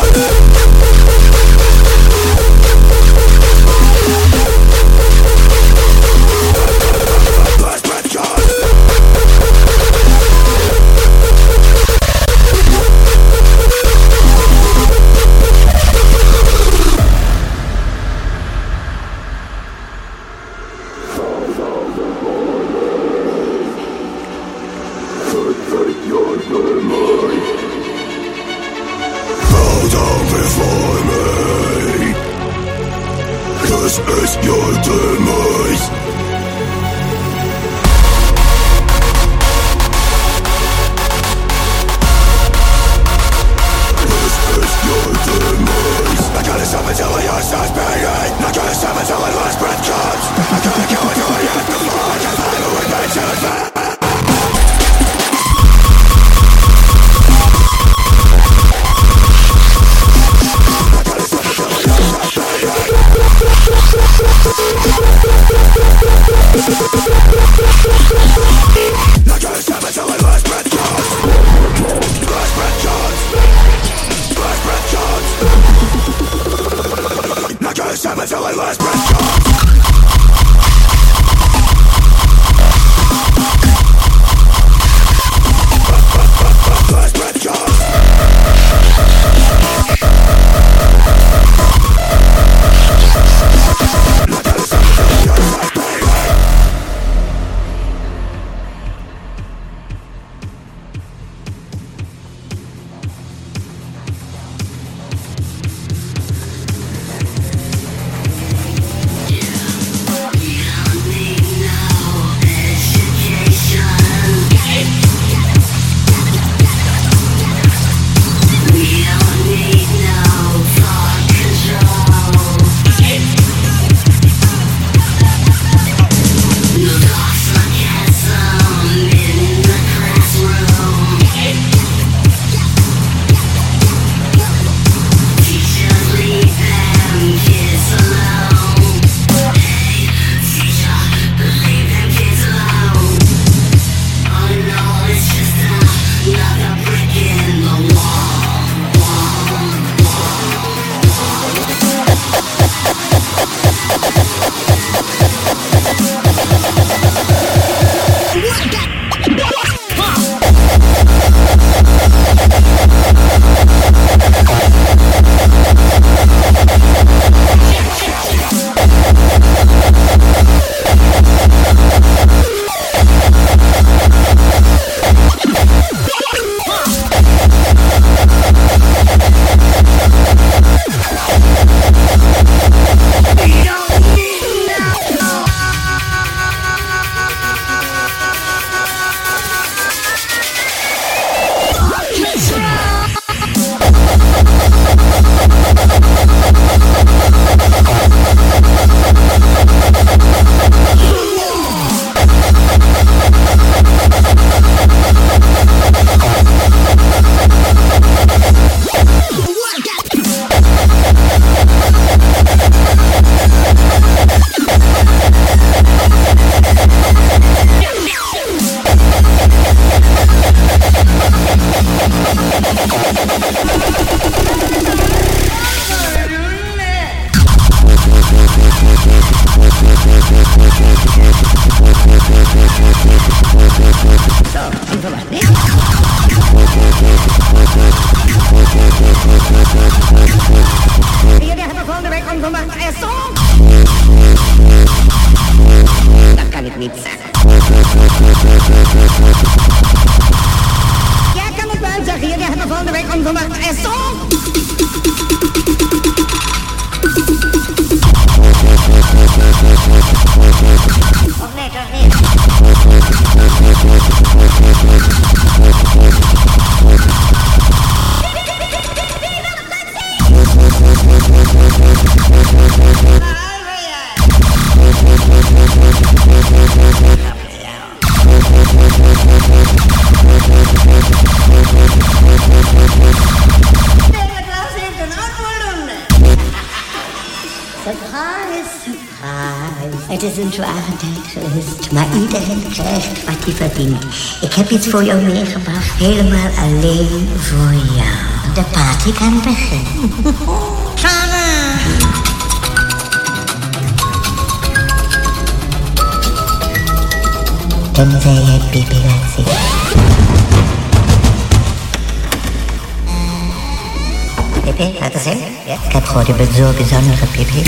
Thank you. Jou meegebracht, helemaal alleen voor jou. De party kan beginnen. Tenzij jij pipi laat zien. Pipi, zien. Ja. Ik heb gehoord, je bent zo bijzondere pipi.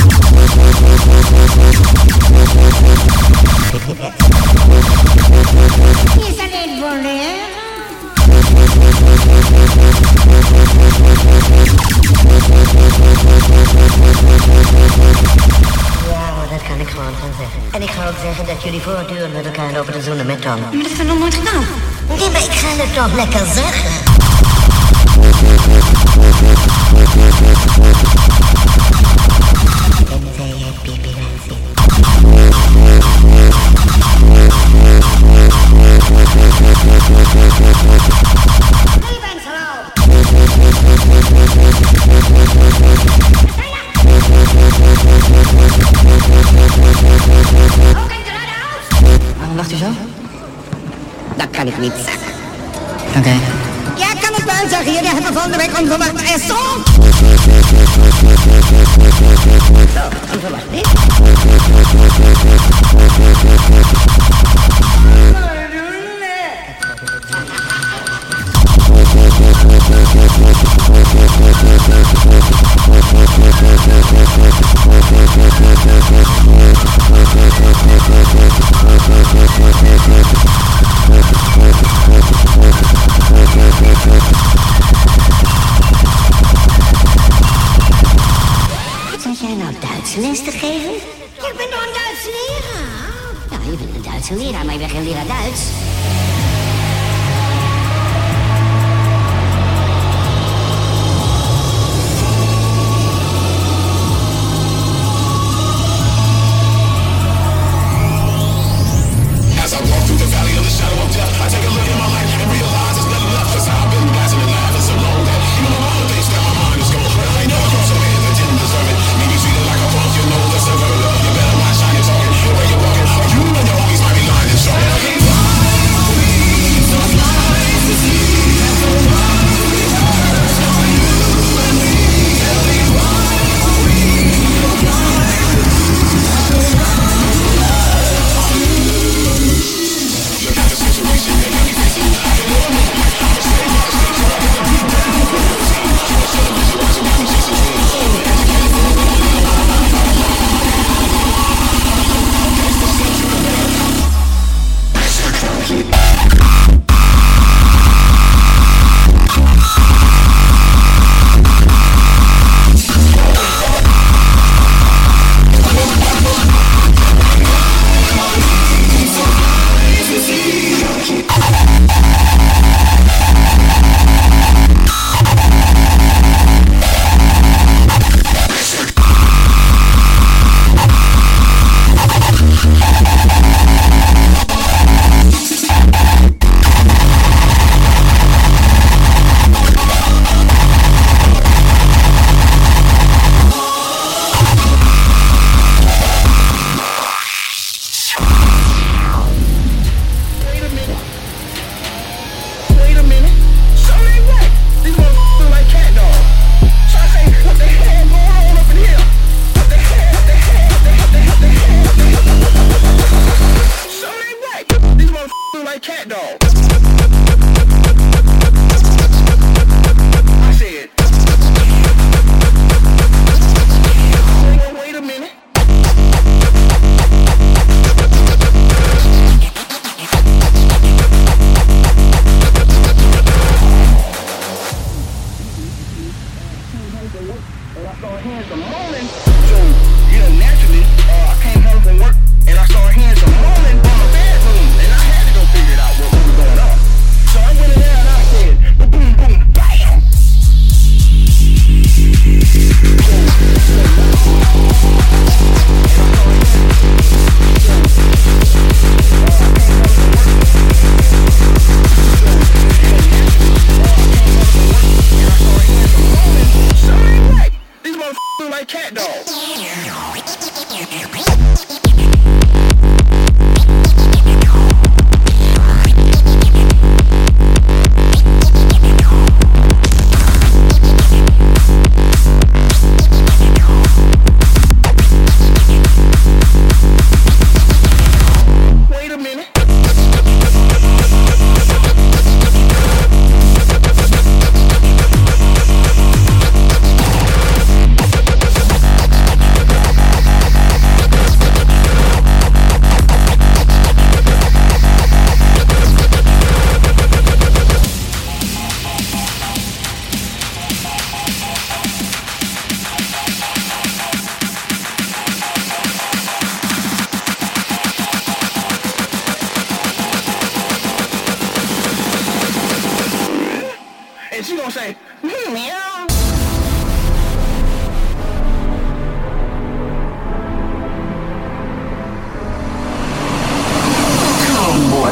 Pipi, ja. En ik ga ook zeggen dat jullie voortdurend met elkaar lopen te zoenen met tong. Maar dat hebben we nog nooit gedaan. Nee, maar ik ga het toch lekker zeggen. Pipi laat zien. Waarom lacht u zo? Dat kan ik niet zeggen. Oké. Jij kan het wel zeggen. Jullie hebben volgende week onverwacht? Zo, onverwacht niet. Ik ben een Duitse leraar. Ja, je bent een Duitse leraar, maar je bent geen leraar Duits.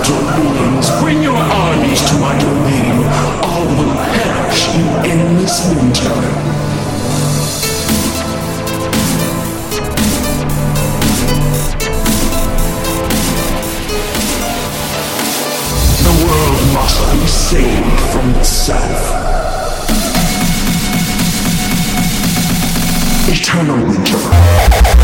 mortal beings, bring your armies to my domain. All will perish in endless winter. The world must be saved from itself. Eternal winter.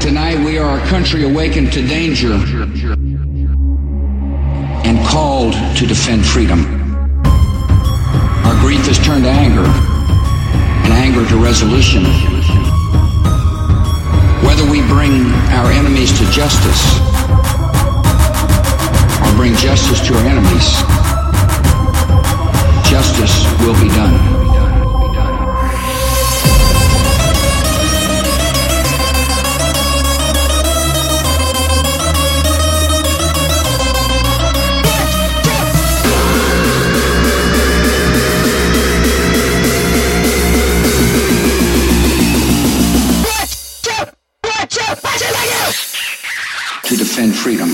Tonight we are a country awakened to danger and called to defend freedom. Our grief has turned to anger, and anger to resolution. Whether we bring our enemies to justice or bring justice to our enemies, justice will be done. Freedom.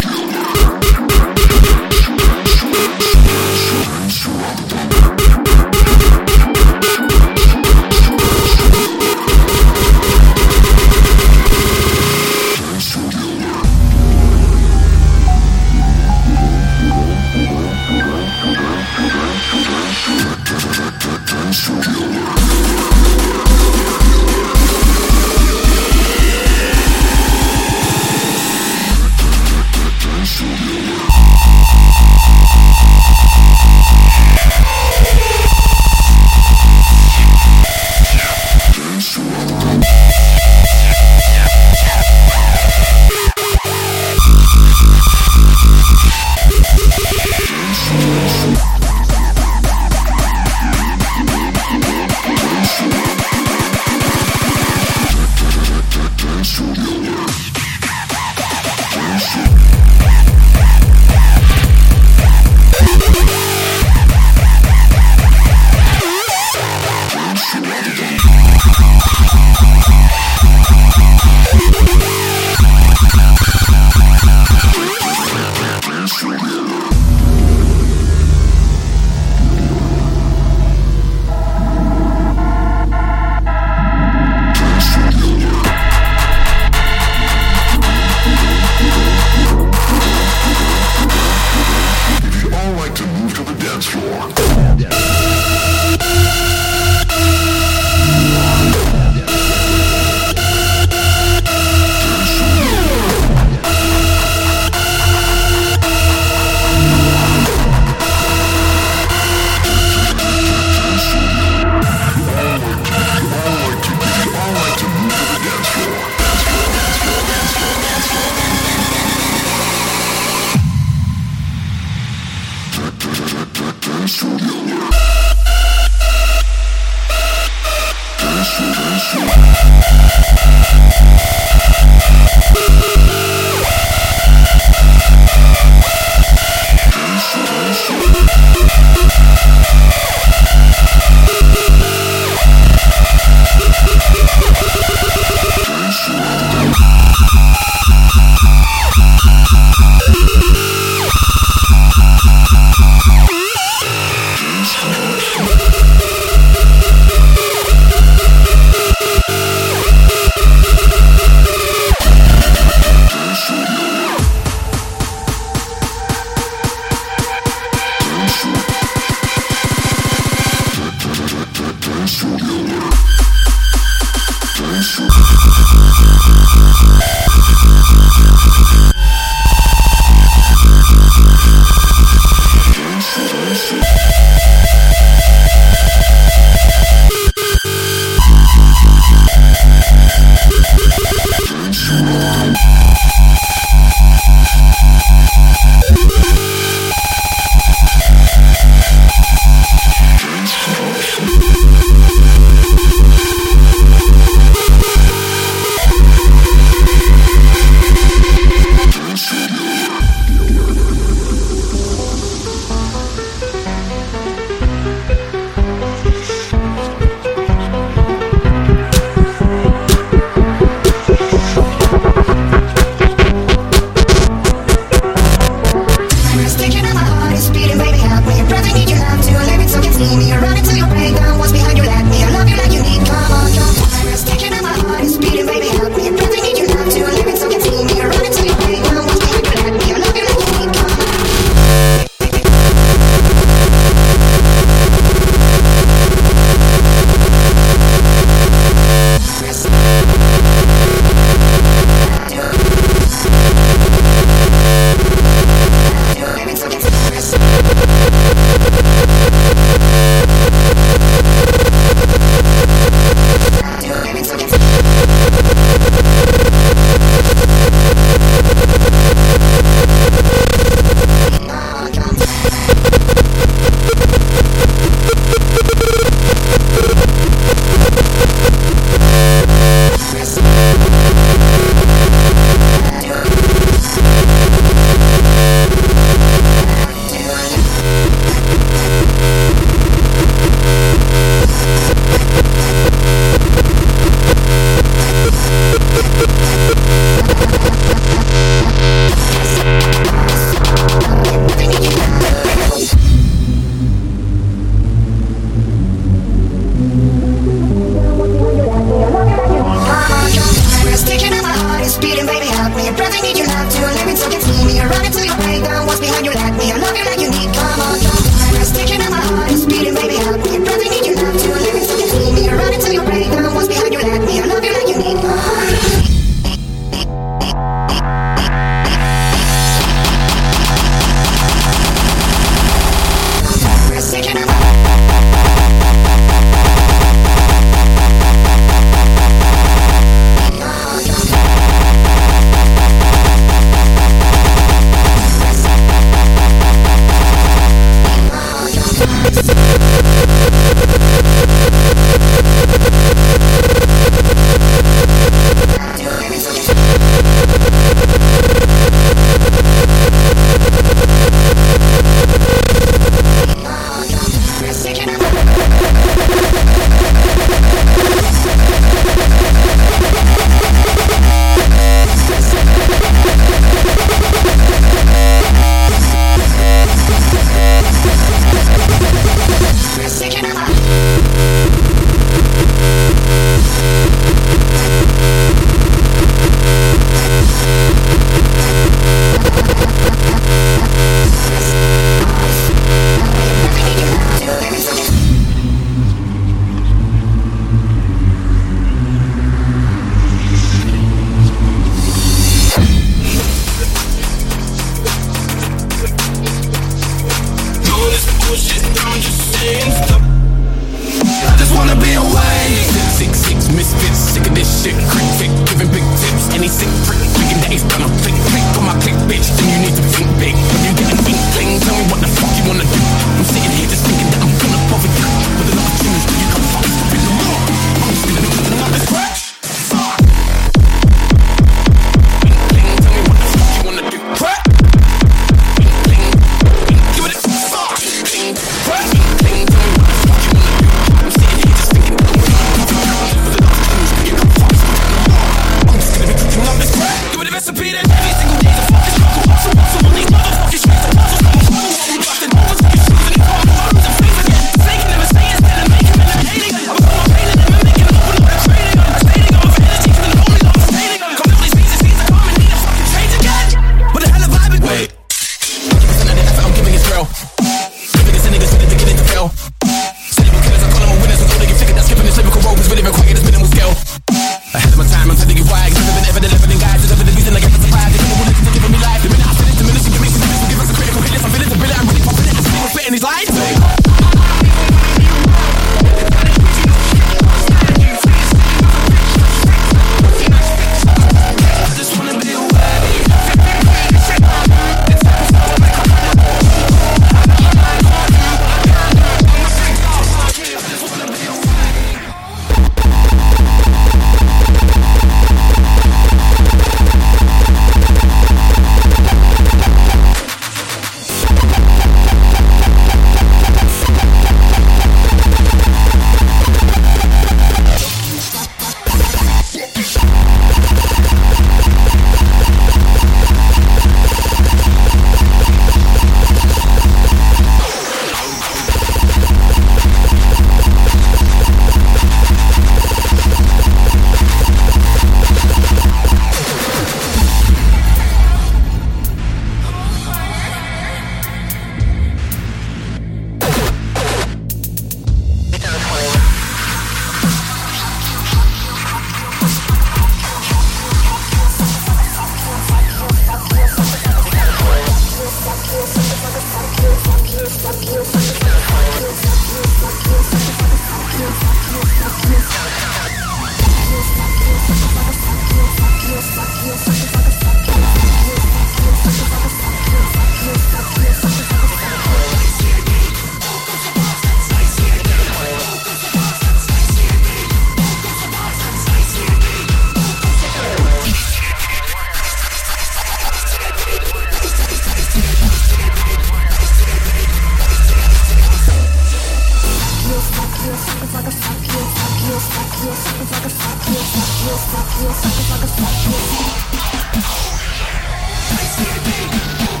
I see the beat.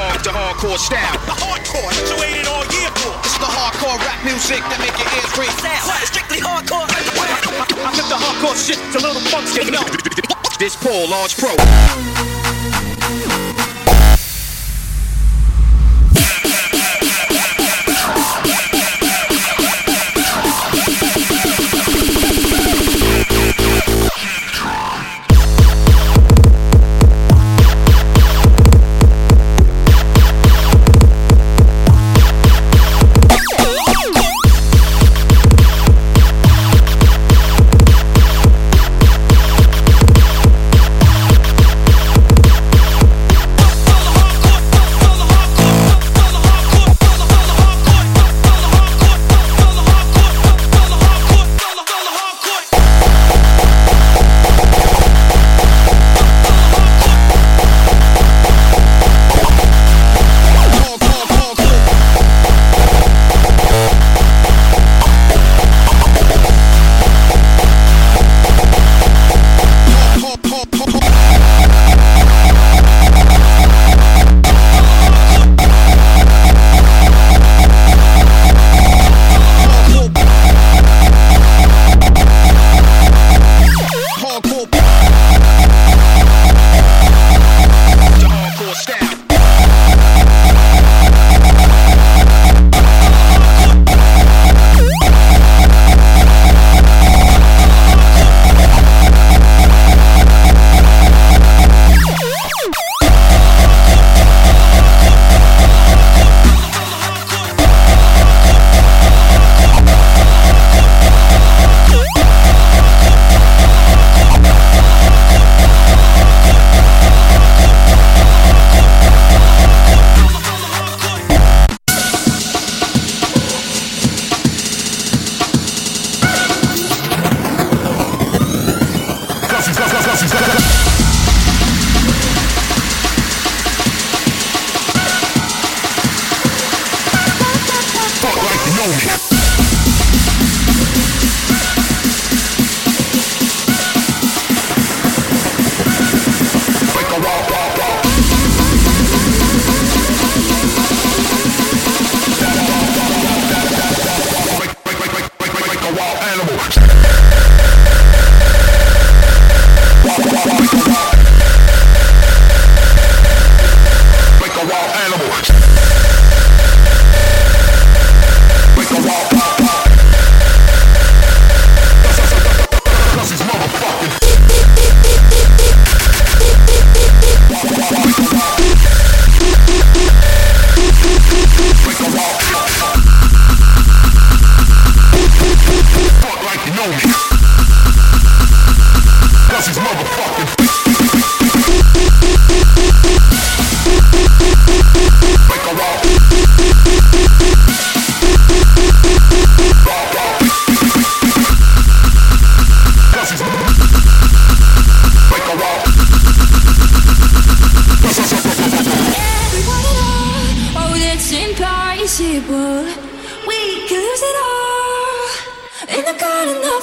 Hard, the hardcore style. The hardcore, what you waited all year for. It's the hardcore rap music that make your ears ring. What? Strictly hardcore. I took the hardcore shit to little punks, you know. This Paul, large pro.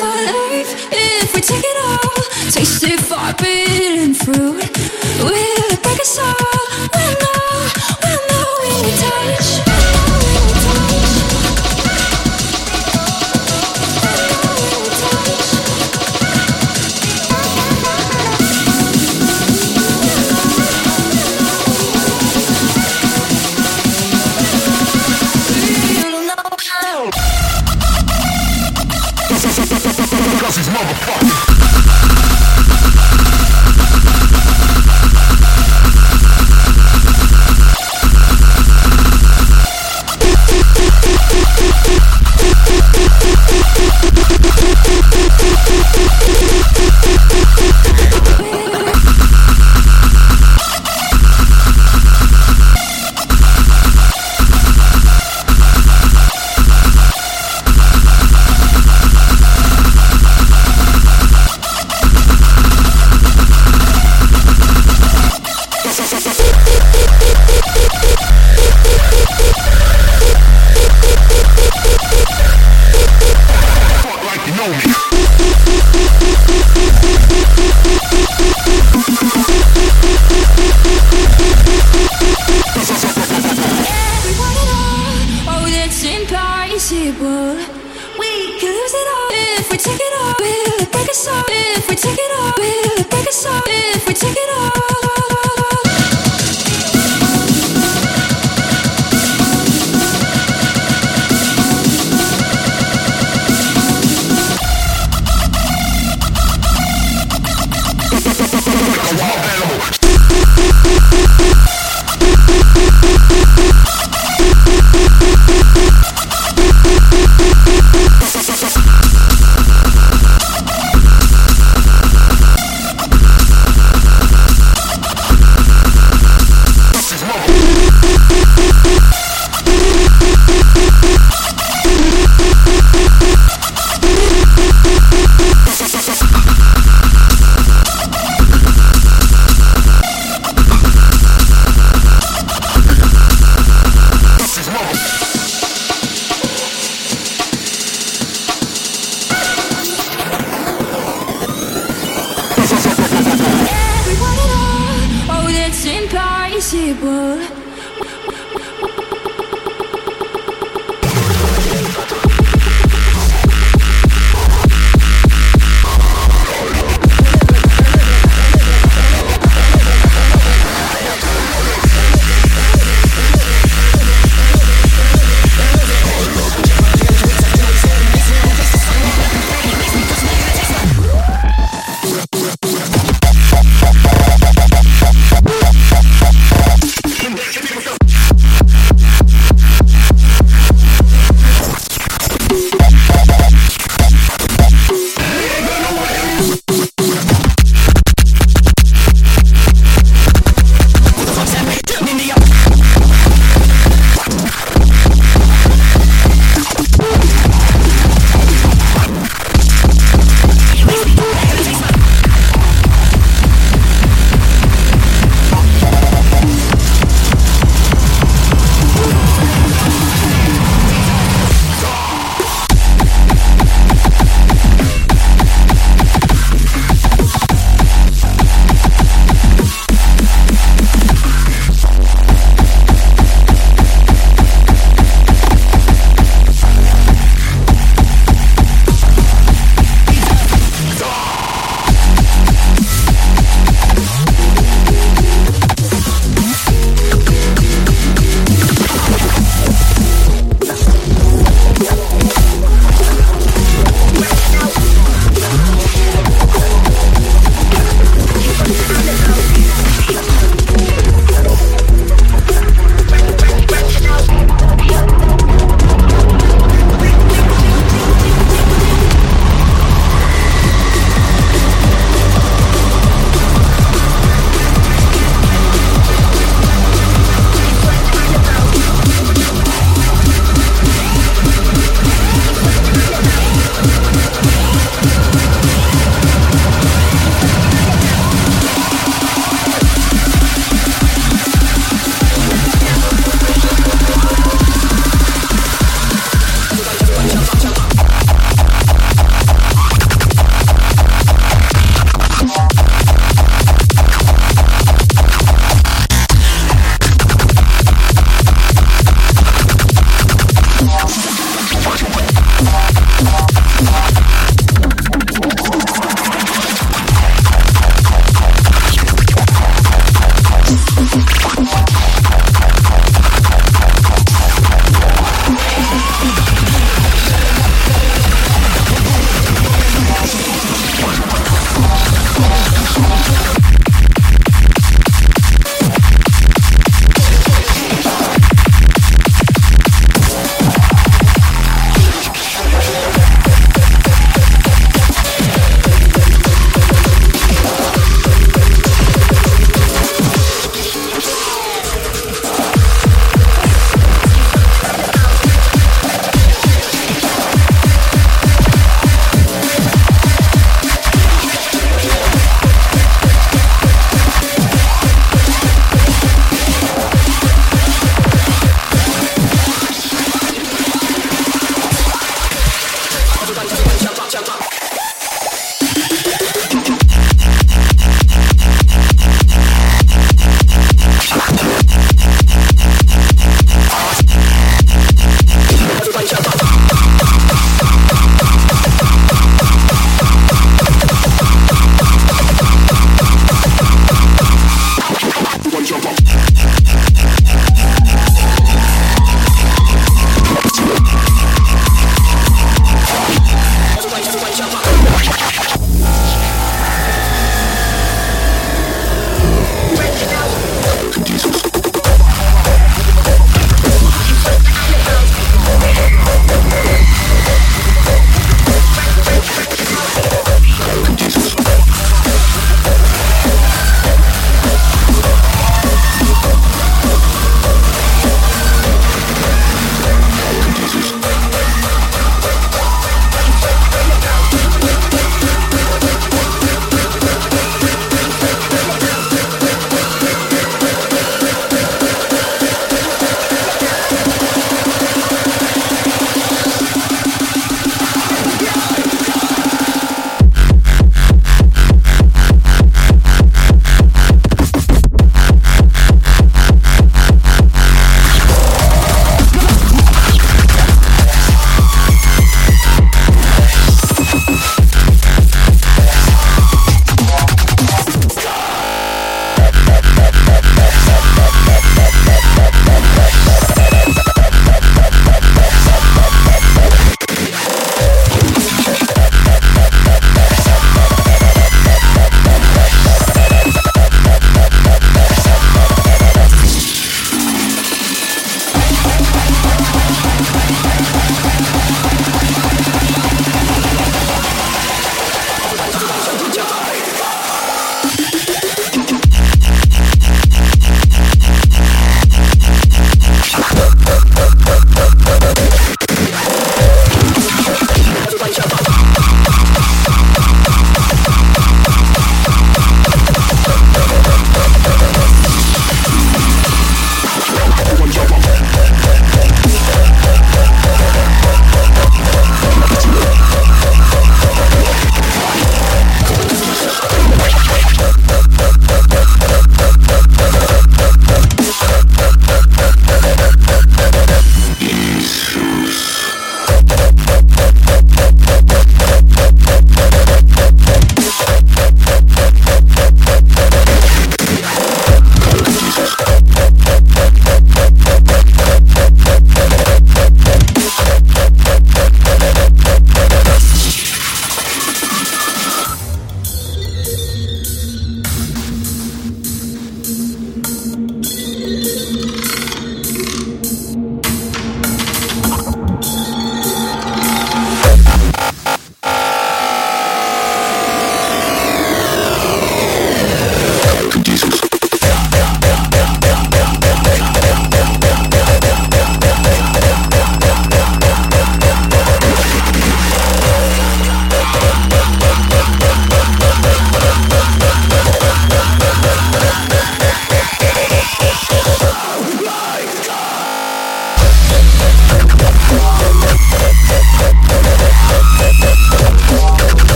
Our life. If we take it all, taste it forbidden fruit. Will it break us all?